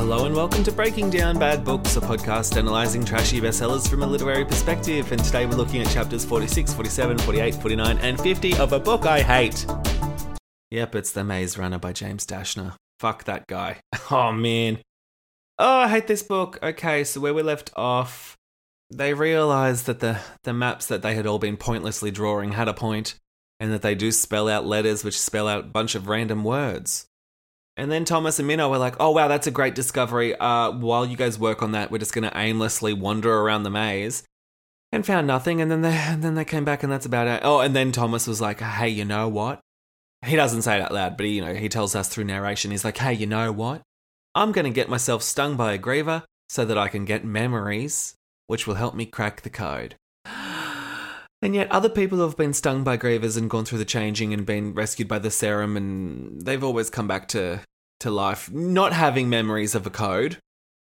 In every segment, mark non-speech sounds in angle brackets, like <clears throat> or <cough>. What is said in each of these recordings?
Hello and welcome to Breaking Down Bad Books, a podcast analysing trashy bestsellers from a literary perspective. And today we're looking at chapters 46, 47, 48, 49, and 50 of a book I hate. Yep, it's The Maze Runner by James Dashner. Fuck that guy. <laughs> Oh man. Oh, I hate this book. Okay, so where we left off, they realised that the, the maps that they had all been pointlessly drawing had a point, and that they do spell out letters which spell out a bunch of random words. And then Thomas and Minho were like, "Oh wow, that's a great discovery. Uh, while you guys work on that, we're just going to aimlessly wander around the maze." And found nothing, and then they and then they came back, and that's about it. Oh, and then Thomas was like, "Hey, you know what?" He doesn't say it out loud, but he, you know, he tells us through narration. He's like, "Hey, you know what? I'm going to get myself stung by a griever so that I can get memories, which will help me crack the code." <gasps> And yet, other people have been stung by grievers and gone through the changing and been rescued by the serum, and they've always come back to, to life, not having memories of a code.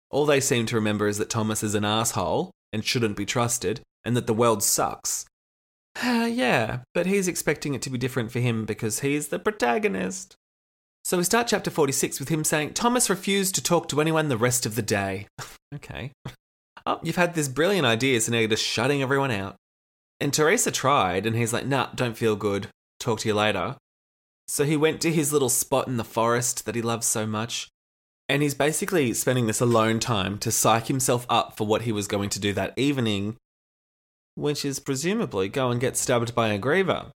All they seem to remember is that Thomas is an asshole and shouldn't be trusted, and that the world sucks. Uh, <sighs> yeah, but he's expecting it to be different for him because he's the protagonist. So we start chapter 46 with him saying, Thomas refused to talk to anyone the rest of the day. <laughs> okay. <laughs> Oh, you've had this brilliant idea, so now you're just shutting everyone out. And Teresa tried, and he's like, nah, don't feel good. Talk to you later. So he went to his little spot in the forest that he loves so much. And he's basically spending this alone time to psych himself up for what he was going to do that evening, which is presumably go and get stabbed by a griever.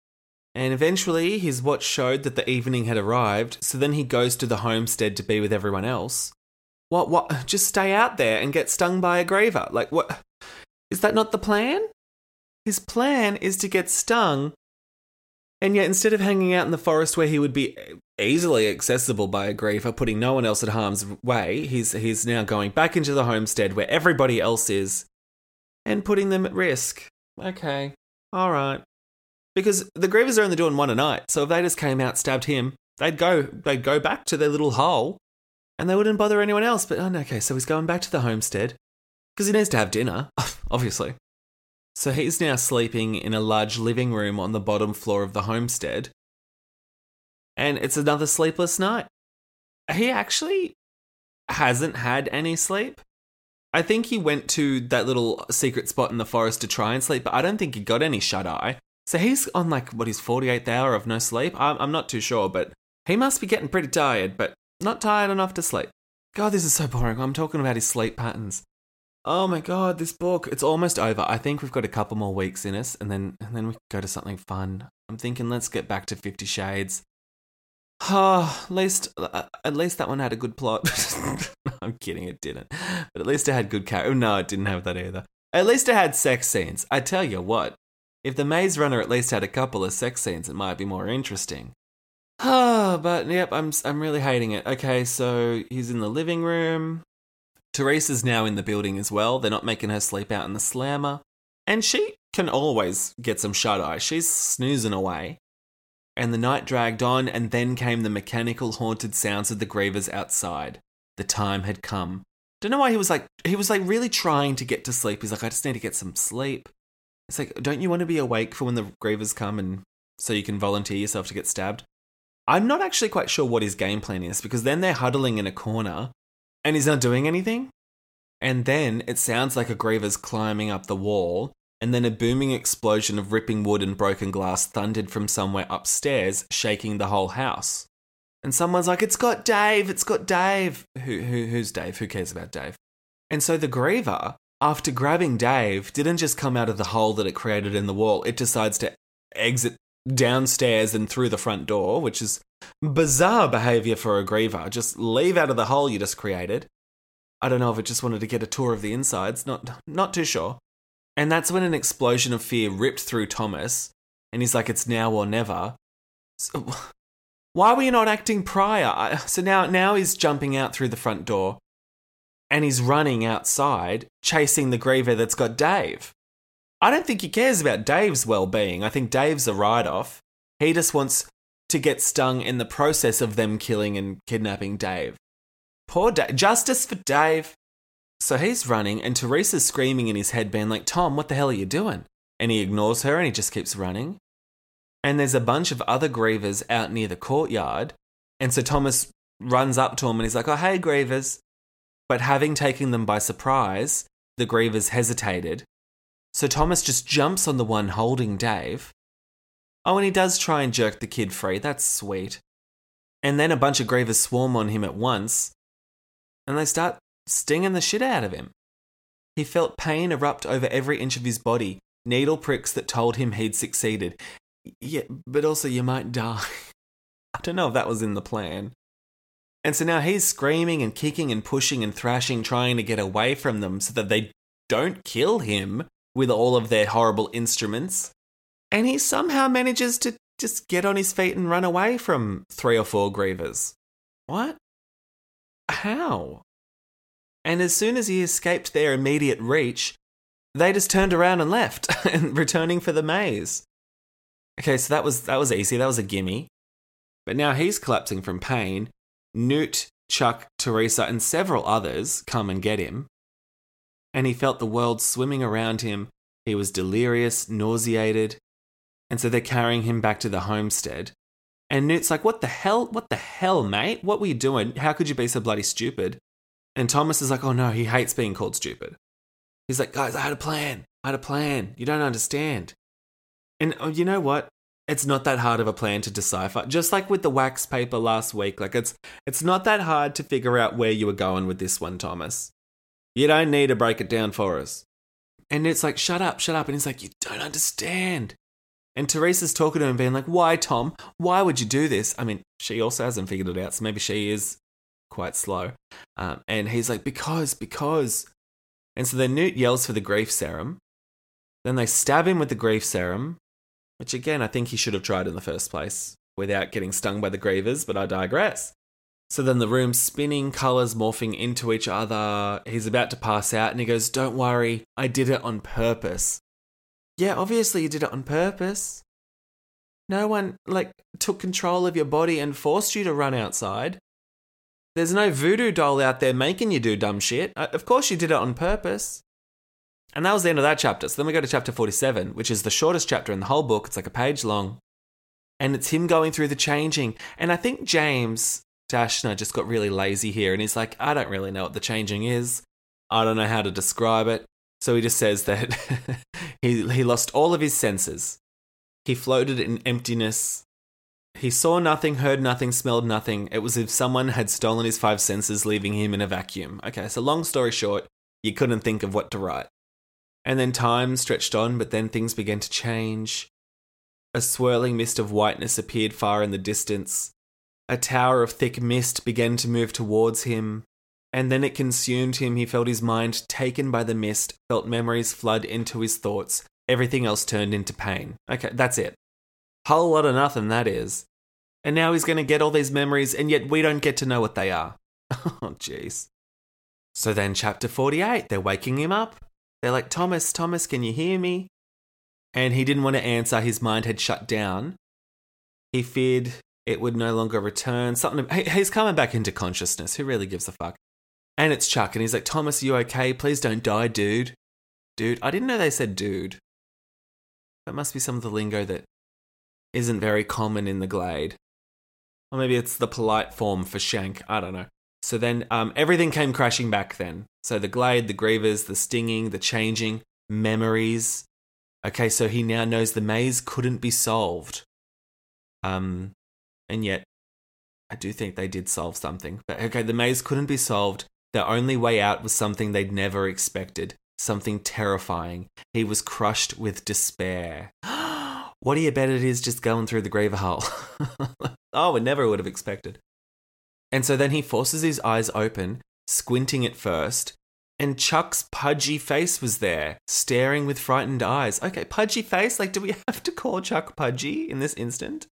And eventually, his watch showed that the evening had arrived, so then he goes to the homestead to be with everyone else. What, what? Just stay out there and get stung by a griever? Like, what? Is that not the plan? His plan is to get stung, and yet instead of hanging out in the forest where he would be easily accessible by a griever, putting no one else at harm's way, he's he's now going back into the homestead where everybody else is, and putting them at risk. Okay, all right, because the grievers are only doing one a night, so if they just came out, stabbed him, they'd go they'd go back to their little hole, and they wouldn't bother anyone else. But oh, okay, so he's going back to the homestead because he needs to have dinner, <laughs> obviously. So he's now sleeping in a large living room on the bottom floor of the homestead. And it's another sleepless night. He actually hasn't had any sleep. I think he went to that little secret spot in the forest to try and sleep, but I don't think he got any shut eye. So he's on like what his 48th hour of no sleep. I'm, I'm not too sure, but he must be getting pretty tired, but not tired enough to sleep. God, this is so boring. I'm talking about his sleep patterns. Oh my god, this book. It's almost over. I think we've got a couple more weeks in us and then and then we go to something fun. I'm thinking let's get back to 50 Shades. Oh, <sighs> at least uh, at least that one had a good plot. <laughs> I'm kidding, it didn't. But at least it had good character. No, it didn't have that either. At least it had sex scenes. I tell you what, if the Maze Runner at least had a couple of sex scenes, it might be more interesting. Ah, <sighs> but yep, I'm I'm really hating it. Okay, so he's in the living room. Teresa's now in the building as well. They're not making her sleep out in the slammer. And she can always get some shut eye. She's snoozing away. And the night dragged on, and then came the mechanical haunted sounds of the grievers outside. The time had come. Don't know why he was like he was like really trying to get to sleep. He's like, I just need to get some sleep. It's like, don't you want to be awake for when the grievers come and so you can volunteer yourself to get stabbed? I'm not actually quite sure what his game plan is because then they're huddling in a corner and he's not doing anything. And then it sounds like a griever's climbing up the wall and then a booming explosion of ripping wood and broken glass thundered from somewhere upstairs, shaking the whole house. And someone's like, "It's got Dave! It's got Dave!" Who, who who's Dave? Who cares about Dave? And so the griever, after grabbing Dave, didn't just come out of the hole that it created in the wall. It decides to exit downstairs and through the front door, which is bizarre behavior for a griever. Just leave out of the hole you just created. I don't know if it just wanted to get a tour of the insides. Not not too sure. And that's when an explosion of fear ripped through Thomas, and he's like, "It's now or never." So, <laughs> why were you not acting prior? So now, now he's jumping out through the front door, and he's running outside, chasing the griever that's got Dave. I don't think he cares about Dave's well-being. I think Dave's a write-off. He just wants to get stung in the process of them killing and kidnapping Dave. Poor Dave. Justice for Dave. So he's running, and Teresa's screaming in his head, being like, Tom, what the hell are you doing? And he ignores her and he just keeps running. And there's a bunch of other grievers out near the courtyard. And so Thomas runs up to him and he's like, Oh, hey, grievers. But having taken them by surprise, the grievers hesitated. So Thomas just jumps on the one holding Dave. Oh, and he does try and jerk the kid free. That's sweet. And then a bunch of grievers swarm on him at once, and they start stinging the shit out of him. He felt pain erupt over every inch of his body, needle pricks that told him he'd succeeded. Yeah, but also you might die. <laughs> I don't know if that was in the plan. And so now he's screaming and kicking and pushing and thrashing, trying to get away from them so that they don't kill him with all of their horrible instruments. And he somehow manages to just get on his feet and run away from three or four grievers. What? How? And as soon as he escaped their immediate reach, they just turned around and left, <laughs> and returning for the maze. Okay, so that was that was easy. That was a gimme. But now he's collapsing from pain. Newt, Chuck, Teresa, and several others come and get him. And he felt the world swimming around him. He was delirious, nauseated. And so they're carrying him back to the homestead. And Newt's like, What the hell? What the hell, mate? What were you doing? How could you be so bloody stupid? And Thomas is like, Oh no, he hates being called stupid. He's like, Guys, I had a plan. I had a plan. You don't understand. And oh, you know what? It's not that hard of a plan to decipher. Just like with the wax paper last week, like it's it's not that hard to figure out where you were going with this one, Thomas. You don't need to break it down for us. And it's like, shut up, shut up. And he's like, you don't understand. And Teresa's talking to him, being like, why, Tom? Why would you do this? I mean, she also hasn't figured it out, so maybe she is quite slow. Um, and he's like, because, because. And so then Newt yells for the grief serum. Then they stab him with the grief serum, which again, I think he should have tried in the first place without getting stung by the grievers, but I digress. So then the room's spinning, colours morphing into each other. He's about to pass out and he goes, Don't worry, I did it on purpose. Yeah, obviously you did it on purpose. No one, like, took control of your body and forced you to run outside. There's no voodoo doll out there making you do dumb shit. Uh, of course you did it on purpose. And that was the end of that chapter. So then we go to chapter 47, which is the shortest chapter in the whole book. It's like a page long. And it's him going through the changing. And I think James Dashner just got really lazy here. And he's like, I don't really know what the changing is. I don't know how to describe it. So he just says that <laughs> he, he lost all of his senses. He floated in emptiness. He saw nothing, heard nothing, smelled nothing. It was as if someone had stolen his five senses, leaving him in a vacuum. Okay, so long story short, you couldn't think of what to write. And then time stretched on, but then things began to change. A swirling mist of whiteness appeared far in the distance. A tower of thick mist began to move towards him, and then it consumed him. He felt his mind taken by the mist, felt memories flood into his thoughts. Everything else turned into pain. Okay, that's it. Whole lot of nothing, that is. And now he's going to get all these memories, and yet we don't get to know what they are. <laughs> oh, jeez. So then, chapter 48, they're waking him up. They're like, Thomas, Thomas, can you hear me? And he didn't want to answer. His mind had shut down. He feared it would no longer return. Something. He's coming back into consciousness. Who really gives a fuck? And it's Chuck, and he's like, Thomas, are you okay? Please don't die, dude. Dude. I didn't know they said dude. That must be some of the lingo that isn't very common in the glade. Or maybe it's the polite form for shank. I don't know. So then um, everything came crashing back then. So the glade, the grievers, the stinging, the changing, memories. Okay, so he now knows the maze couldn't be solved. Um, and yet, I do think they did solve something. But okay, the maze couldn't be solved. Their only way out was something they'd never expected, something terrifying. He was crushed with despair. <gasps> what do you bet it is just going through the grave hole? <laughs> oh, I never would have expected. And so then he forces his eyes open, squinting at first, and Chuck's pudgy face was there, staring with frightened eyes. Okay, pudgy face? Like, do we <laughs> have to call Chuck pudgy in this instant?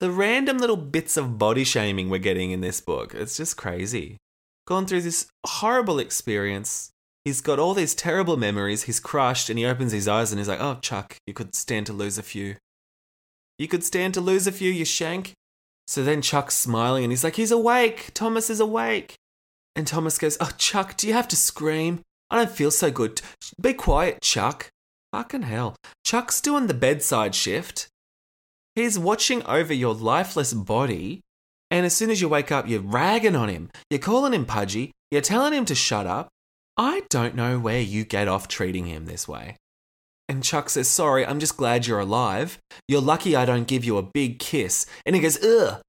The random little bits of body shaming we're getting in this book, it's just crazy. Gone through this horrible experience. He's got all these terrible memories. He's crushed and he opens his eyes and he's like, Oh, Chuck, you could stand to lose a few. You could stand to lose a few, you shank. So then Chuck's smiling and he's like, He's awake. Thomas is awake. And Thomas goes, Oh, Chuck, do you have to scream? I don't feel so good. Be quiet, Chuck. Fucking hell. Chuck's doing the bedside shift. He's watching over your lifeless body. And as soon as you wake up, you're ragging on him. You're calling him pudgy. You're telling him to shut up. I don't know where you get off treating him this way. And Chuck says, Sorry, I'm just glad you're alive. You're lucky I don't give you a big kiss. And he goes, Ugh,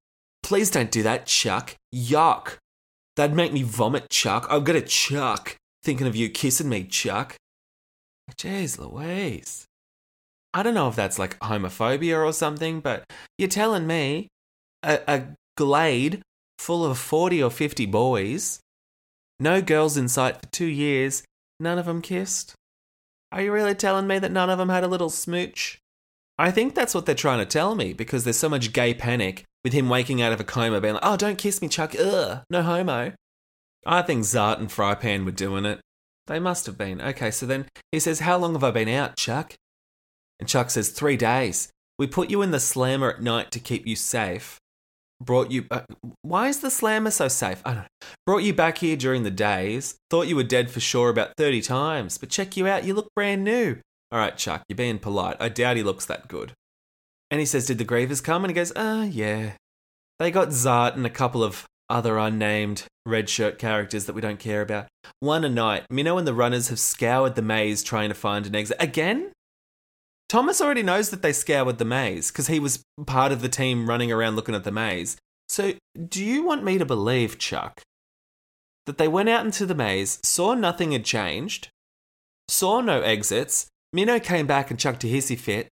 please don't do that, Chuck. Yuck. That'd make me vomit, Chuck. I'm gonna Chuck. Thinking of you kissing me, Chuck. Jeez Louise. I don't know if that's like homophobia or something, but you're telling me a, a glade full of 40 or 50 boys, no girls in sight for two years, none of them kissed? Are you really telling me that none of them had a little smooch? I think that's what they're trying to tell me because there's so much gay panic with him waking out of a coma being like, oh, don't kiss me, Chuck. Ugh, no homo. I think Zart and Frypan were doing it. They must have been. Okay, so then he says, How long have I been out, Chuck? And Chuck says, Three days. We put you in the slammer at night to keep you safe. Brought you. Uh, why is the slammer so safe? I don't know. Brought you back here during the days. Thought you were dead for sure about 30 times. But check you out. You look brand new. All right, Chuck, you're being polite. I doubt he looks that good. And he says, Did the Grievers come? And he goes, Ah, uh, yeah. They got Zart and a couple of other unnamed red shirt characters that we don't care about. One a night, Minho and the runners have scoured the maze trying to find an exit. Again? Thomas already knows that they scoured the maze because he was part of the team running around looking at the maze. So, do you want me to believe, Chuck, that they went out into the maze, saw nothing had changed, saw no exits, Minho came back and chucked a hissy fit,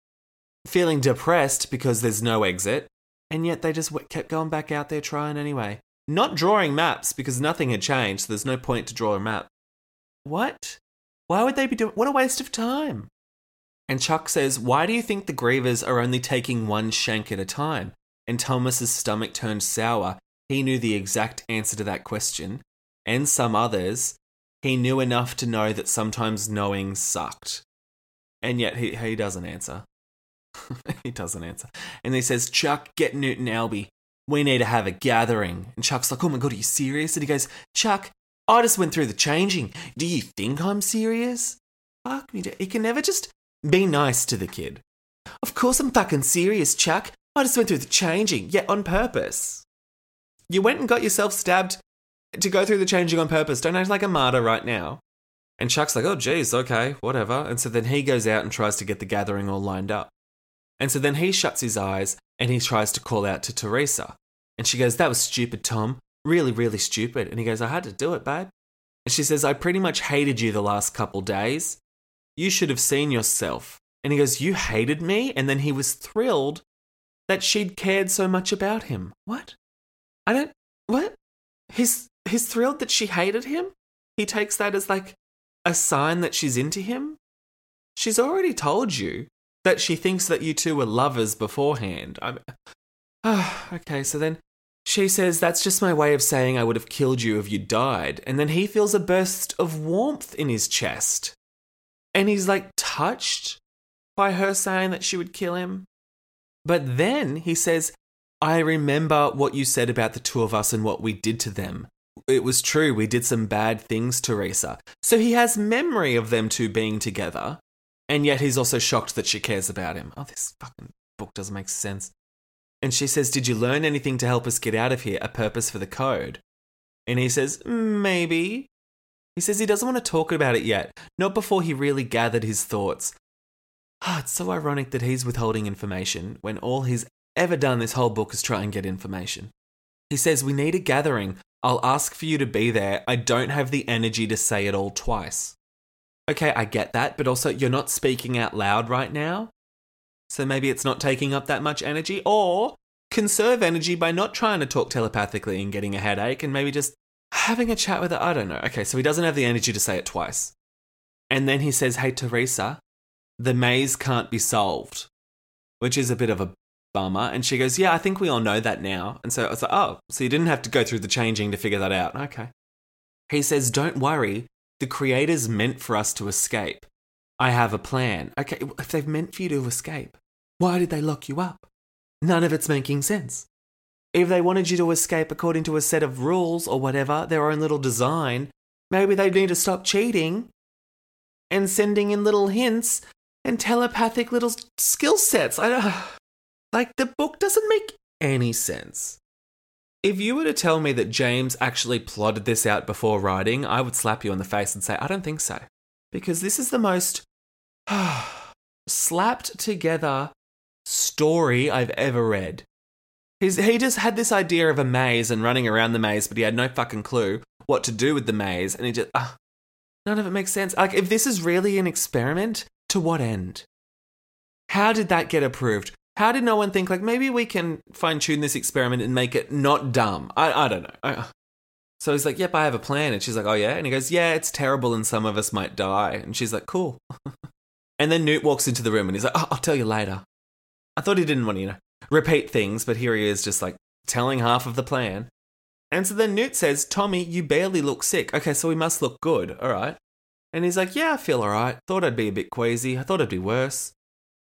feeling depressed because there's no exit, and yet they just kept going back out there trying anyway? Not drawing maps because nothing had changed, so there's no point to draw a map. What? Why would they be doing? What a waste of time. And Chuck says, Why do you think the Grievers are only taking one shank at a time? And Thomas's stomach turned sour. He knew the exact answer to that question, and some others. He knew enough to know that sometimes knowing sucked. And yet he, he doesn't answer. <laughs> he doesn't answer. And he says, Chuck, get Newton Albie we need to have a gathering. And Chuck's like, oh my God, are you serious? And he goes, Chuck, I just went through the changing. Do you think I'm serious? Fuck me. He can never just be nice to the kid. Of course I'm fucking serious, Chuck. I just went through the changing. Yeah, on purpose. You went and got yourself stabbed to go through the changing on purpose. Don't act like a martyr right now. And Chuck's like, oh, geez, okay, whatever. And so then he goes out and tries to get the gathering all lined up. And so then he shuts his eyes and he tries to call out to Teresa. And she goes, That was stupid, Tom. Really, really stupid. And he goes, I had to do it, babe. And she says, I pretty much hated you the last couple days. You should have seen yourself. And he goes, You hated me? And then he was thrilled that she'd cared so much about him. What? I don't. What? He's, he's thrilled that she hated him? He takes that as like a sign that she's into him? She's already told you that she thinks that you two were lovers beforehand. I'm, oh, <sighs> okay, so then she says, That's just my way of saying I would have killed you if you died. And then he feels a burst of warmth in his chest. And he's like touched by her saying that she would kill him. But then he says, I remember what you said about the two of us and what we did to them. It was true, we did some bad things, Teresa. So he has memory of them two being together and yet he's also shocked that she cares about him. Oh, this fucking book doesn't make sense. And she says, Did you learn anything to help us get out of here? A purpose for the code? And he says, mm, Maybe. He says he doesn't want to talk about it yet, not before he really gathered his thoughts. Ah, it's so ironic that he's withholding information when all he's ever done this whole book is try and get information. He says, We need a gathering. I'll ask for you to be there. I don't have the energy to say it all twice. Okay, I get that, but also you're not speaking out loud right now. So maybe it's not taking up that much energy, or conserve energy by not trying to talk telepathically and getting a headache and maybe just having a chat with her. I don't know. Okay, so he doesn't have the energy to say it twice. And then he says, Hey, Teresa, the maze can't be solved, which is a bit of a bummer. And she goes, Yeah, I think we all know that now. And so I was like, Oh, so you didn't have to go through the changing to figure that out. Okay. He says, Don't worry. The creators meant for us to escape. I have a plan. Okay, if they've meant for you to escape, why did they lock you up? None of it's making sense. If they wanted you to escape according to a set of rules or whatever, their own little design, maybe they'd need to stop cheating and sending in little hints and telepathic little skill sets. I don't, <sighs> like the book doesn't make any sense. If you were to tell me that James actually plotted this out before writing, I would slap you on the face and say, I don't think so. Because this is the most <sighs> slapped together story I've ever read. He's, he just had this idea of a maze and running around the maze, but he had no fucking clue what to do with the maze, and he just. Uh, none of it makes sense. Like, if this is really an experiment, to what end? How did that get approved? How did no one think, like, maybe we can fine tune this experiment and make it not dumb? I, I don't know. I, so he's like, Yep, I have a plan. And she's like, Oh, yeah? And he goes, Yeah, it's terrible and some of us might die. And she's like, Cool. <laughs> and then Newt walks into the room and he's like, oh, I'll tell you later. I thought he didn't want to, you know, repeat things, but here he is just like telling half of the plan. And so then Newt says, Tommy, you barely look sick. Okay, so we must look good. All right. And he's like, Yeah, I feel all right. Thought I'd be a bit queasy. I thought it'd be worse.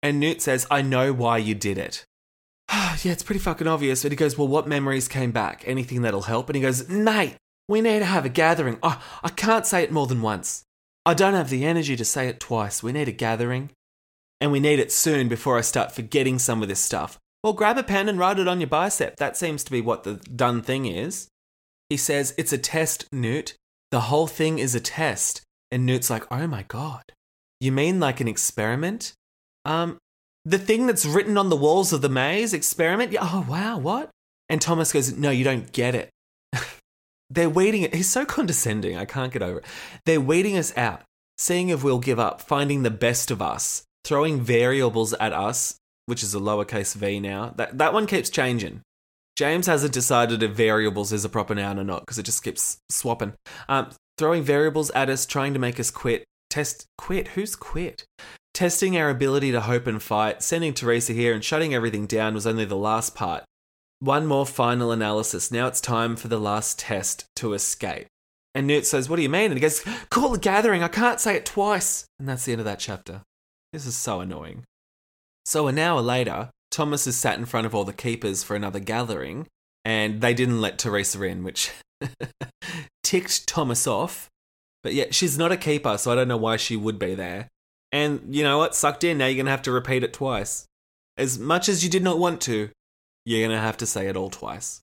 And Newt says, I know why you did it. <sighs> yeah, it's pretty fucking obvious. But he goes, Well, what memories came back? Anything that'll help? And he goes, Mate, we need to have a gathering. Oh, I can't say it more than once. I don't have the energy to say it twice. We need a gathering. And we need it soon before I start forgetting some of this stuff. Well, grab a pen and write it on your bicep. That seems to be what the done thing is. He says, It's a test, Newt. The whole thing is a test. And Newt's like, Oh my God. You mean like an experiment? Um, the thing that's written on the walls of the maze experiment? Yeah, oh, wow, what? And Thomas goes, No, you don't get it. <laughs> They're waiting. He's so condescending. I can't get over it. They're waiting us out, seeing if we'll give up, finding the best of us, throwing variables at us, which is a lowercase v now. That, that one keeps changing. James hasn't decided if variables is a proper noun or not because it just keeps swapping. Um, throwing variables at us, trying to make us quit. Test quit. Who's quit? Testing our ability to hope and fight, sending Teresa here and shutting everything down was only the last part. One more final analysis. Now it's time for the last test to escape. And Newt says, What do you mean? And he goes, Call the gathering. I can't say it twice. And that's the end of that chapter. This is so annoying. So an hour later, Thomas is sat in front of all the keepers for another gathering, and they didn't let Teresa in, which <laughs> ticked Thomas off. But yet, she's not a keeper, so I don't know why she would be there. And you know what? Sucked in. Now you're going to have to repeat it twice. As much as you did not want to, you're going to have to say it all twice.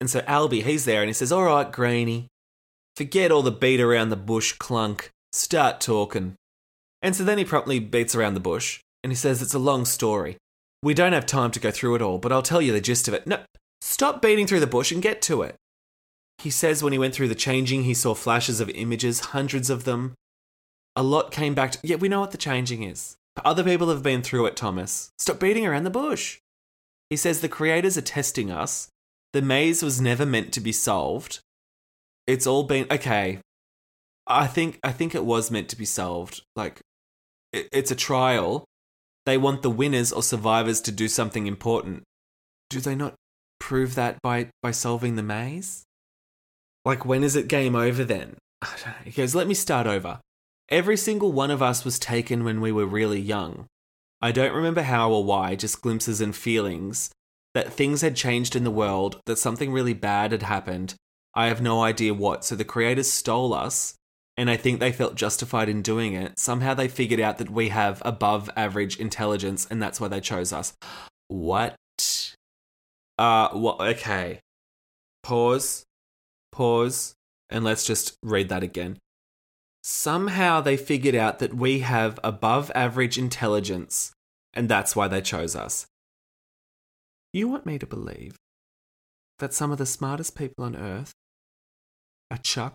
And so Alby, he's there and he says, All right, Greenie, forget all the beat around the bush klunk. Start talking. And so then he promptly beats around the bush and he says, It's a long story. We don't have time to go through it all, but I'll tell you the gist of it. No, stop beating through the bush and get to it. He says when he went through the changing, he saw flashes of images, hundreds of them. A lot came back to. Yeah, we know what the changing is. Other people have been through it, Thomas. Stop beating around the bush. He says the creators are testing us. The maze was never meant to be solved. It's all been okay. I think I think it was meant to be solved. Like it, it's a trial. They want the winners or survivors to do something important. Do they not prove that by by solving the maze? Like when is it game over then? <laughs> He goes, "Let me start over. Every single one of us was taken when we were really young. I don't remember how or why, just glimpses and feelings that things had changed in the world, that something really bad had happened. I have no idea what. So the creators stole us, and I think they felt justified in doing it. Somehow they figured out that we have above average intelligence, and that's why they chose us. What? Uh, what? Okay. Pause. Pause. And let's just read that again. somehow they figured out that we have above average intelligence, and that's why they chose us. You want me to believe that some of the smartest people on earth are Chuck?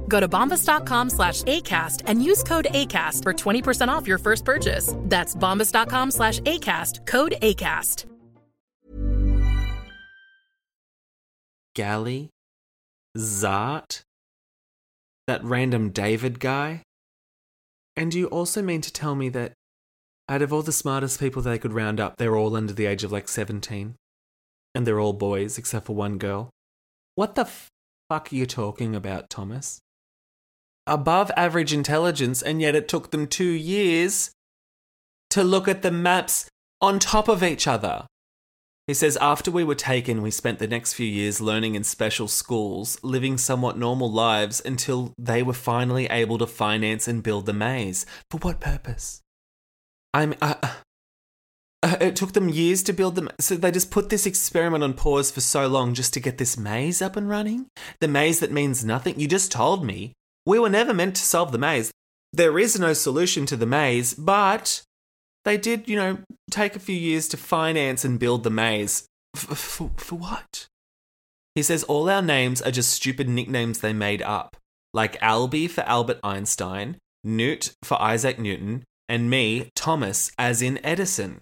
Go to bombas.com slash ACAST and use code ACAST for 20% off your first purchase. That's bombas.com slash ACAST, code ACAST. Gally? Zart? That random David guy? And you also mean to tell me that out of all the smartest people they could round up, they're all under the age of like 17? And they're all boys except for one girl? What the fuck are you talking about, Thomas? Above average intelligence, and yet it took them two years to look at the maps on top of each other. He says, after we were taken, we spent the next few years learning in special schools, living somewhat normal lives until they were finally able to finance and build the maze. For what purpose? I'm. Uh, uh, it took them years to build them. So they just put this experiment on pause for so long just to get this maze up and running? The maze that means nothing? You just told me. We were never meant to solve the maze. There is no solution to the maze, but they did, you know, take a few years to finance and build the maze. For, for, what? He says all our names are just stupid nicknames they made up, like Alby for Albert Einstein, Newt for Isaac Newton, and me, Thomas, as in Edison.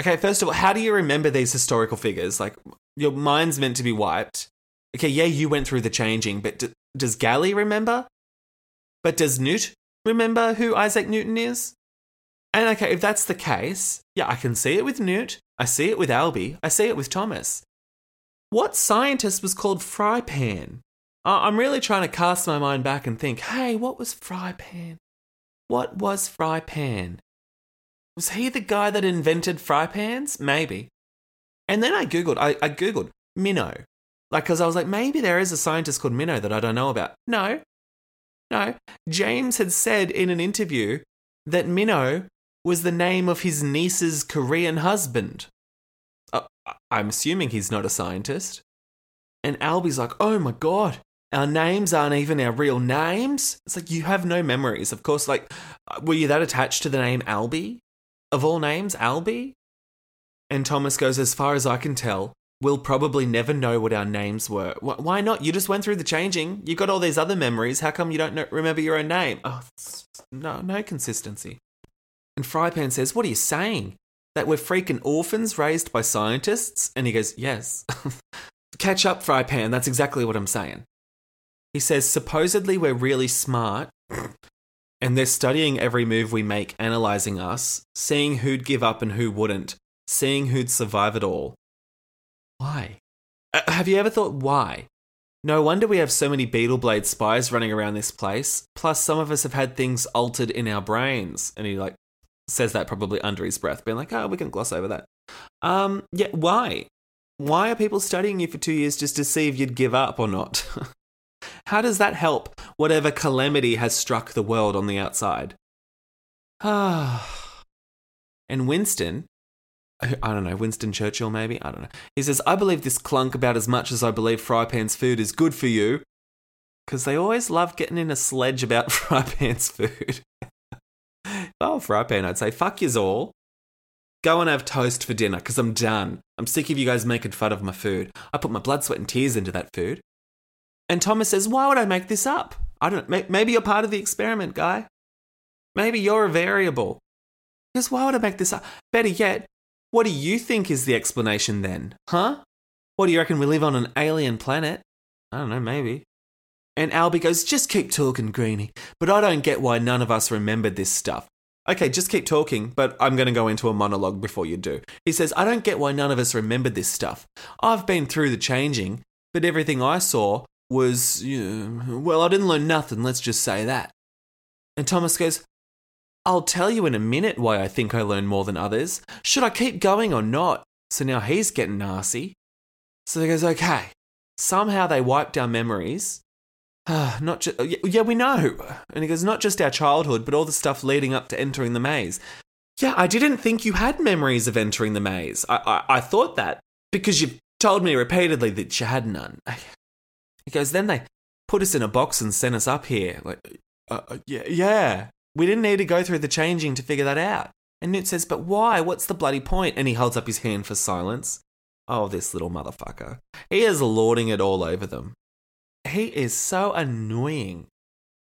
Okay, first of all, how do you remember these historical figures? Like, your mind's meant to be wiped. Okay, yeah, you went through the changing, but d- does Gally remember? But does Newt remember who Isaac Newton is? And okay, if that's the case, yeah, I can see it with Newt. I see it with Alby. I see it with Thomas. What scientist was called Frypan? Uh, I'm really trying to cast my mind back and think, hey, what was Frypan? What was Frypan? Was he the guy that invented fry pans? Maybe. And then I googled. I, I googled Minho, like because I was like, maybe there is a scientist called Minho that I don't know about. No, no. James had said in an interview that Minho was the name of his niece's Korean husband. Uh, I'm assuming he's not a scientist. And Alby's like, oh my god, our names aren't even our real names. It's like you have no memories. Of course, like, were you that attached to the name Alby? Of all names, Alby? And Thomas goes, as far as I can tell, we'll probably never know what our names were. Wh- Why not? You just went through the changing. You got all these other memories. How come you don't know, remember your own name? Oh, no, no consistency. And Frypan says, What are you saying? That we're freaking orphans raised by scientists? And he goes, Yes. <laughs> Catch up, Frypan. That's exactly what I'm saying. He says, Supposedly we're really smart, <clears throat> and they're studying every move we make, analyzing us, seeing who'd give up and who wouldn't. seeing who'd survive it all. Why? Uh, have you ever thought why? No wonder we have so many Beetle Blade spies running around this place. Plus, some of us have had things altered in our brains. And he like says that probably under his breath, being like, "Oh, we can gloss over that." Um, yeah. Why? Why are people studying you for two years just to see if you'd give up or not? <laughs> How does that help whatever calamity has struck the world on the outside? Ah. <sighs> and Winston, I don't know, Winston Churchill maybe? I don't know. He says, I believe this klunk about as much as I believe Frypan's food is good for you. Because they always love getting in a sledge about <laughs> Frypan's food. oh, Frypan, I'd say, fuck yous all. Go and have toast for dinner because I'm done. I'm sick of you guys making fun of my food. I put my blood, sweat, and tears into that food. And Thomas says, Why would I make this up? I don't know. Maybe you're part of the experiment, guy. Maybe you're a variable. Because why would I make this up? Better yet, what do you think is the explanation then? Huh? What do you reckon we live on an alien planet? I don't know, maybe. And Alby goes, Just keep talking, Greenie. But I don't get why none of us remembered this stuff. Okay, just keep talking, but I'm going to go into a monologue before you do. He says, I don't get why none of us remembered this stuff. I've been through the changing, but everything I saw was, you know, well, I didn't learn nothing, let's just say that. And Thomas goes, I'll tell you in a minute why I think I learn more than others. Should I keep going or not? So now he's getting nasty. So he goes, okay. Somehow they wiped our memories. <sighs> not just, yeah, we know. And he goes, not just our childhood, but all the stuff leading up to entering the maze. Yeah, I didn't think you had memories of entering the maze. I, I, I thought that because you told me repeatedly that you had none. <sighs> He goes, then they put us in a box and sent us up here. Like, uh, uh, yeah, yeah. We didn't need to go through the changing to figure that out. And Newt says, But why? What's the bloody point? And he holds up his hand for silence. Oh, this little motherfucker. He is lording it all over them. He is so annoying.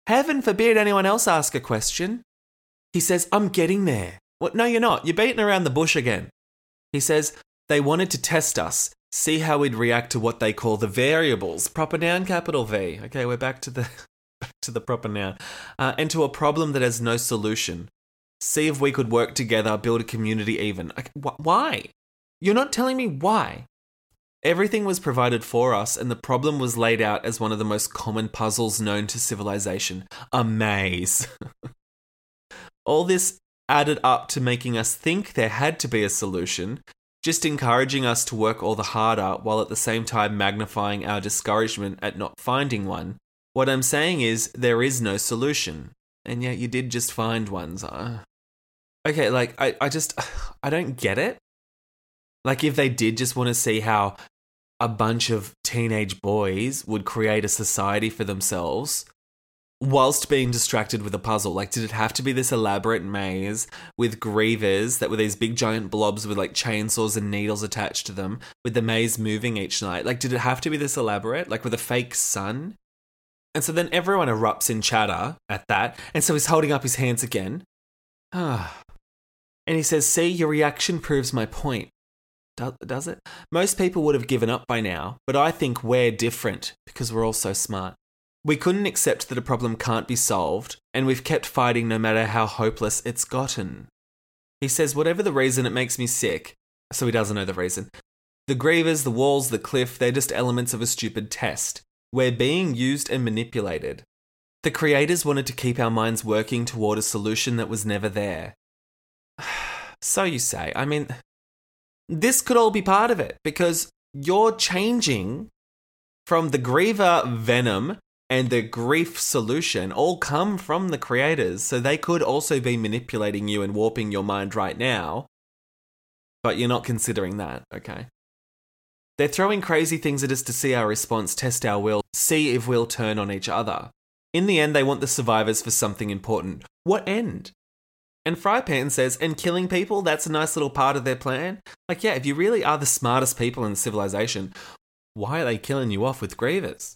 Heaven forbid anyone else ask a question. He says, I'm getting there. What? No, you're not. You're beating around the bush again. He says, They wanted to test us, see how we'd react to what they call the variables. Proper noun, capital V. Okay, we're back to the to the proper noun, uh, and to a problem that has no solution. See if we could work together, build a community even. Why? You're not telling me why. Everything was provided for us, and the problem was laid out as one of the most common puzzles known to civilization a maze. <laughs> All this added up to making us think there had to be a solution, just encouraging us to work all the harder while at the same time magnifying our discouragement at not finding one what I'm saying is, there is no solution. And yet you did just find one. So. Uh. Okay, like, I, I just, <sighs> I don't get it. Like, if they did just want to see how a bunch of teenage boys would create a society for themselves whilst being distracted with a puzzle. Like, did it have to be this elaborate maze with grievers that were these big giant blobs with like chainsaws and needles attached to them, with the maze moving each night? Like, did it have to be this elaborate? Like, with a fake sun? And so then everyone erupts in chatter at that. And so he's holding up his hands again. Ah. <sighs> and he says, See, your reaction proves my point. Do- does it? Most people would have given up by now, but I think we're different because we're all so smart. We couldn't accept that a problem can't be solved, and we've kept fighting no matter how hopeless it's gotten. He says, Whatever the reason, it makes me sick. So he doesn't know the reason. The grievers, the walls, the cliff, they're just elements of a stupid test. We're being used and manipulated. The creators wanted to keep our minds working toward a solution that was never there. <sighs> so you say. I mean, this could all be part of it because you're changing from the Griever venom and the grief solution all come from the creators. So they could also be manipulating you and warping your mind right now. But you're not considering that, okay? They're throwing crazy things at us to see our response, test our will, see if we'll turn on each other. In the end, they want the survivors for something important. What end? And Frypan says, and killing people, that's a nice little part of their plan. Like, yeah, if you really are the smartest people in civilization, why are they killing you off with grievers?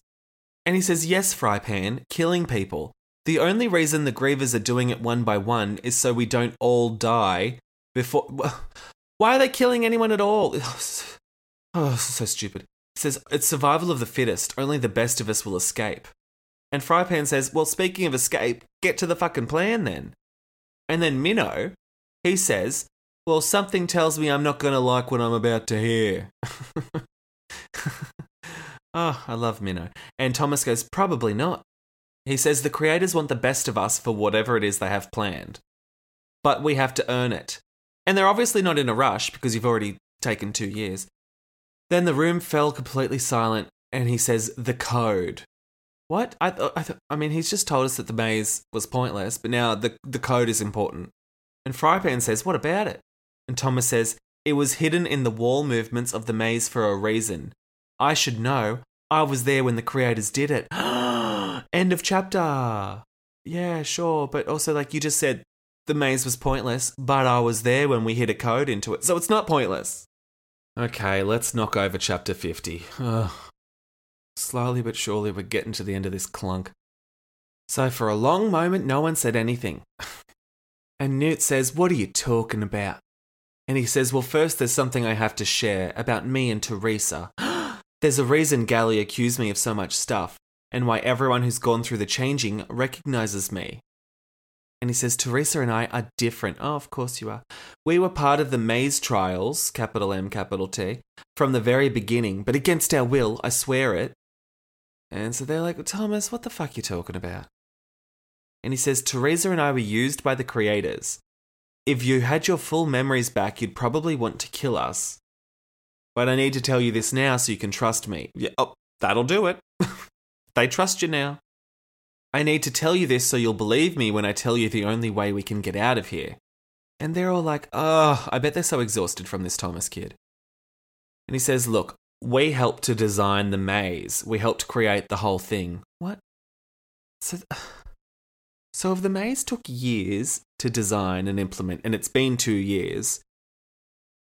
And he says, yes, Frypan, killing people. The only reason the grievers are doing it one by one is so we don't all die before. <laughs> Why are they killing anyone at all? <laughs> Oh, so stupid. It says, It's survival of the fittest. Only the best of us will escape. And Frypan says, Well, speaking of escape, get to the fucking plan then. And then Minho, he says, Well, something tells me I'm not going to like what I'm about to hear. <laughs> oh, I love Minho. And Thomas goes, Probably not. He says the creators want the best of us for whatever it is they have planned. But we have to earn it. And they're obviously not in a rush because you've already taken two years. Then the room fell completely silent, and he says, The code. What? I, th- I, th- I mean, he's just told us that the maze was pointless, but now the, the code is important. And Frypan says, What about it? And Thomas says, It was hidden in the wall movements of the maze for a reason. I should know. I was there when the creators did it. <gasps> End of chapter. Yeah, sure. But also, like you just said, the maze was pointless, but I was there when we hit a code into it. So it's not pointless. Okay, let's knock over chapter 50. Ugh. Slowly but surely, we're getting to the end of this klunk. So, for a long moment, no one said anything. <sighs> And Newt says, What are you talking about? And he says, Well, first, there's something I have to share about me and Teresa. <gasps> there's a reason Gally accused me of so much stuff, and why everyone who's gone through the changing recognizes me. And he says, Teresa and I are different. Oh, of course you are. We were part of the maze trials, capital M, capital T, from the very beginning, but against our will, I swear it. And so they're like, Thomas, what the fuck you talking about? And he says, Teresa and I were used by the creators. If you had your full memories back, you'd probably want to kill us. But I need to tell you this now so you can trust me. Yeah, oh, that'll do it. <laughs> they trust you now. I need to tell you this so you'll believe me when I tell you the only way we can get out of here. And they're all like, oh, I bet they're so exhausted from this Thomas kid. And he says, Look, we helped to design the maze. We helped create the whole thing. What? So, <sighs> so if the maze took years to design and implement, and it's been two years,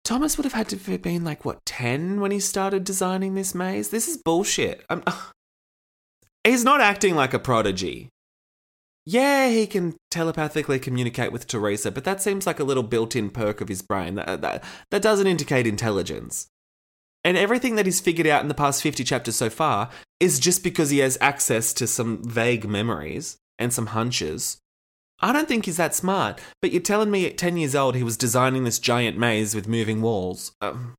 Thomas would have had to have been like, what, 10 when he started designing this maze? This is bullshit. I'm, <sighs> he's not acting like a prodigy. Yeah, he can telepathically communicate with Teresa, but that seems like a little built in perk of his brain. That, that, that doesn't indicate intelligence. And everything that he's figured out in the past 50 chapters so far is just because he has access to some vague memories and some hunches. I don't think he's that smart, but you're telling me at 10 years old he was designing this giant maze with moving walls. Um,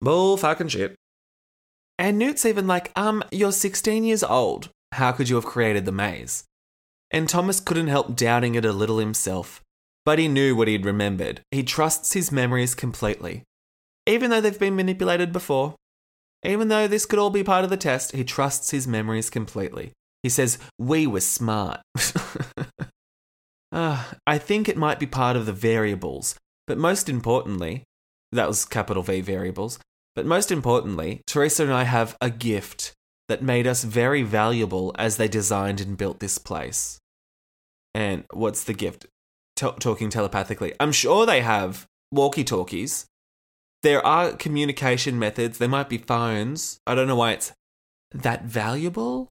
bull fucking shit. And Newt's even like, um, you're 16 years old. How could you have created the maze? And Thomas couldn't help doubting it a little himself, but he knew what he'd remembered. He trusts his memories completely even though they've been manipulated before. Even though this could all be part of the test, he trusts his memories completely. He says, We were smart. uh, <laughs> I think it might be part of the variables, but most importantly, that was capital V variables, but most importantly, Teresa and I have a gift that made us very valuable as they designed and built this place. And what's the gift? T- talking telepathically. I'm sure they have walkie talkies there are communication methods. There might be phones. I don't know why it's that valuable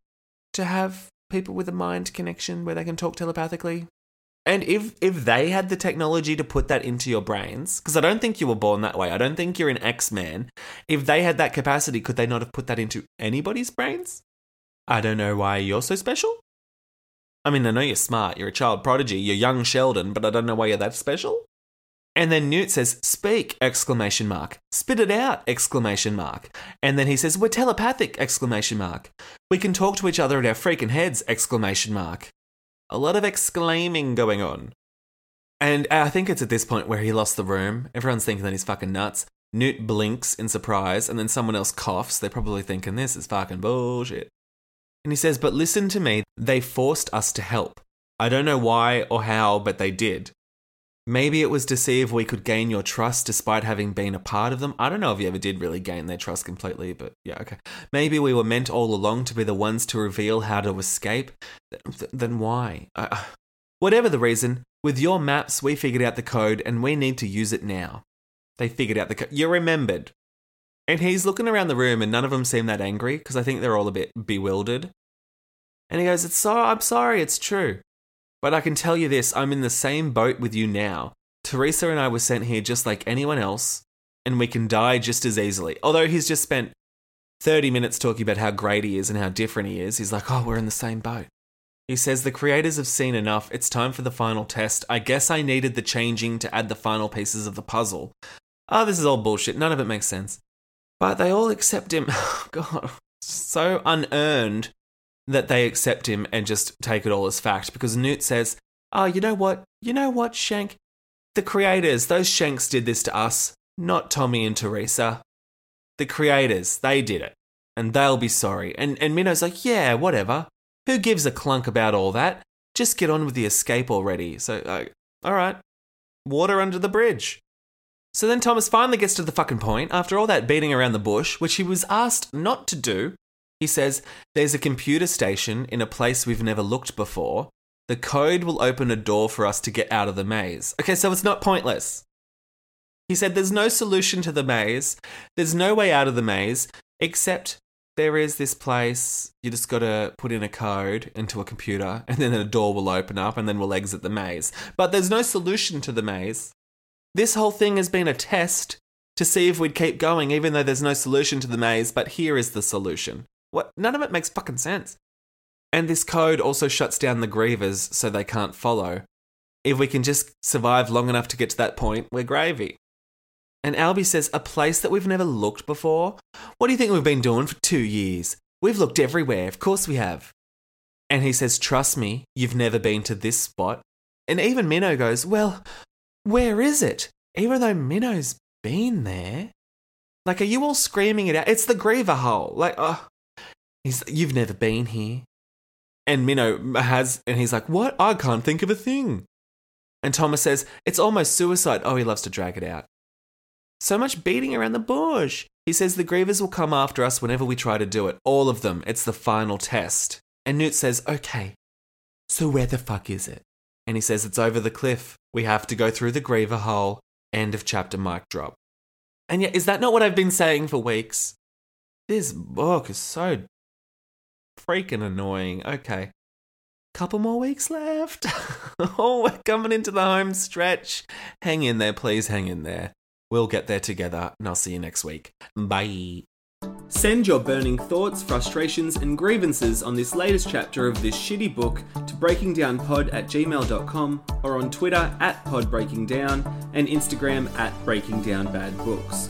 to have people with a mind connection where they can talk telepathically. And if if they had the technology to put that into your brains, because I don't think you were born that way. I don't think you're an X-Man. If they had that capacity, could they not have put that into anybody's brains? I don't know why you're so special. I mean, I know you're smart, you're a child prodigy, you're young Sheldon, but I don't know why you're that special. And then Newt says, "Speak!" exclamation mark. Spit it out! exclamation mark. And then he says, "We're telepathic!" exclamation mark. We can talk to each other in our freaking heads! exclamation mark. A lot of exclaiming going on. And uh, I think it's at this point where he lost the room. Everyone's thinking that he's fucking nuts. Newt blinks in surprise, and then someone else coughs. They're probably thinking this is fucking bullshit. And he says, But listen to me, they forced us to help. I don't know why or how, but they did. Maybe it was to see if we could gain your trust despite having been a part of them. I don't know if you ever did really gain their trust completely, but yeah, okay. Maybe we were meant all along to be the ones to reveal how to escape. Th- then why? Uh, whatever the reason, with your maps, we figured out the code and we need to use it now. They figured out the code. You remembered. And he's looking around the room and none of them seem that angry because I think they're all a bit bewildered. And he goes, "It's so I'm sorry, it's true. But I can tell you this I'm in the same boat with you now. Teresa and I were sent here just like anyone else, and we can die just as easily. Although he's just spent 30 minutes talking about how great he is and how different he is, he's like, oh, we're in the same boat. He says the creators have seen enough. It's time for the final test. I guess I needed the changing to add the final pieces of the puzzle. Oh, this is all bullshit. None of it makes sense. But they all accept him. <laughs> Oh, God, so unearned that they accept him and just take it all as fact because Newt says, Oh, you know what? You know what, Shank? The creators, those Shanks did this to us, not Tommy and Teresa. The creators, they did it. And they'll be sorry. And, and Minho's like, Yeah, whatever. Who gives a klunk about all that? Just get on with the escape already. So, uh, all right. Water under the bridge. So then Thomas finally gets to the fucking point. After all that beating around the bush, which he was asked not to do, he says, There's a computer station in a place we've never looked before. The code will open a door for us to get out of the maze. Okay, so it's not pointless. He said, There's no solution to the maze. There's no way out of the maze, except there is this place. You just got to put in a code into a computer, and then a door will open up, and then we'll exit the maze. But there's no solution to the maze. This whole thing has been a test to see if we'd keep going, even though there's no solution to the maze, but here is the solution. What? None of it makes fucking sense. And this code also shuts down the grievers so they can't follow. If we can just survive long enough to get to that point, we're gravy. And Alby says, A place that we've never looked before? What do you think we've been doing for two years? We've looked everywhere, of course we have. And he says, Trust me, you've never been to this spot. And even Minho goes, Well, where is it? Even though Minho's been there. Like, are you all screaming it out? It's the Griever hole. Like, oh, he's, you've never been here. And Minho has, and he's like, what? I can't think of a thing. And Thomas says, it's almost suicide. Oh, he loves to drag it out. So much beating around the bush. He says the Grievers will come after us whenever we try to do it. All of them. It's the final test. And Newt says, okay, so where the fuck is it? And he says, it's over the cliff. We have to go through the Griever hole. End of chapter mic drop. And yet, is that not what I've been saying for weeks? This book is so freaking annoying. Okay. Couple more weeks left. <laughs> oh, we're coming into the home stretch. Hang in there, please hang in there. We'll get there together, and I'll see you next week. Bye. Send your burning thoughts, frustrations, and grievances on this latest chapter of this shitty book to breakingdownpod at gmail.com or on Twitter at podbreakingdown and Instagram at breakingdownbadbooks.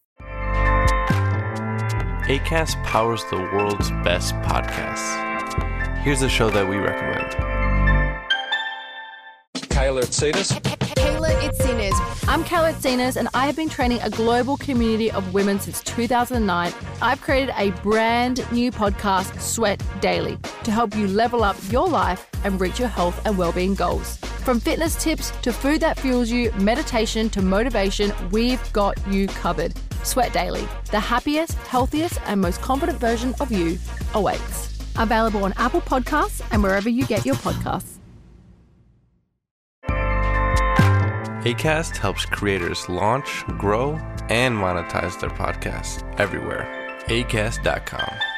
ACAST powers the world's best podcasts. Here's a show that we recommend. Kayla Cetus. Kayla Itsines. I'm Kayla Itsines, and I have been training a global community of women since 2009. I've created a brand new podcast, Sweat Daily, to help you level up your life and reach your health and well-being goals. From fitness tips to food that fuels you, meditation to motivation, we've got you covered. Sweat Daily, the happiest, healthiest, and most confident version of you awaits. Available on Apple Podcasts and wherever you get your podcasts. ACAST helps creators launch, grow, and monetize their podcasts everywhere. ACAST.com.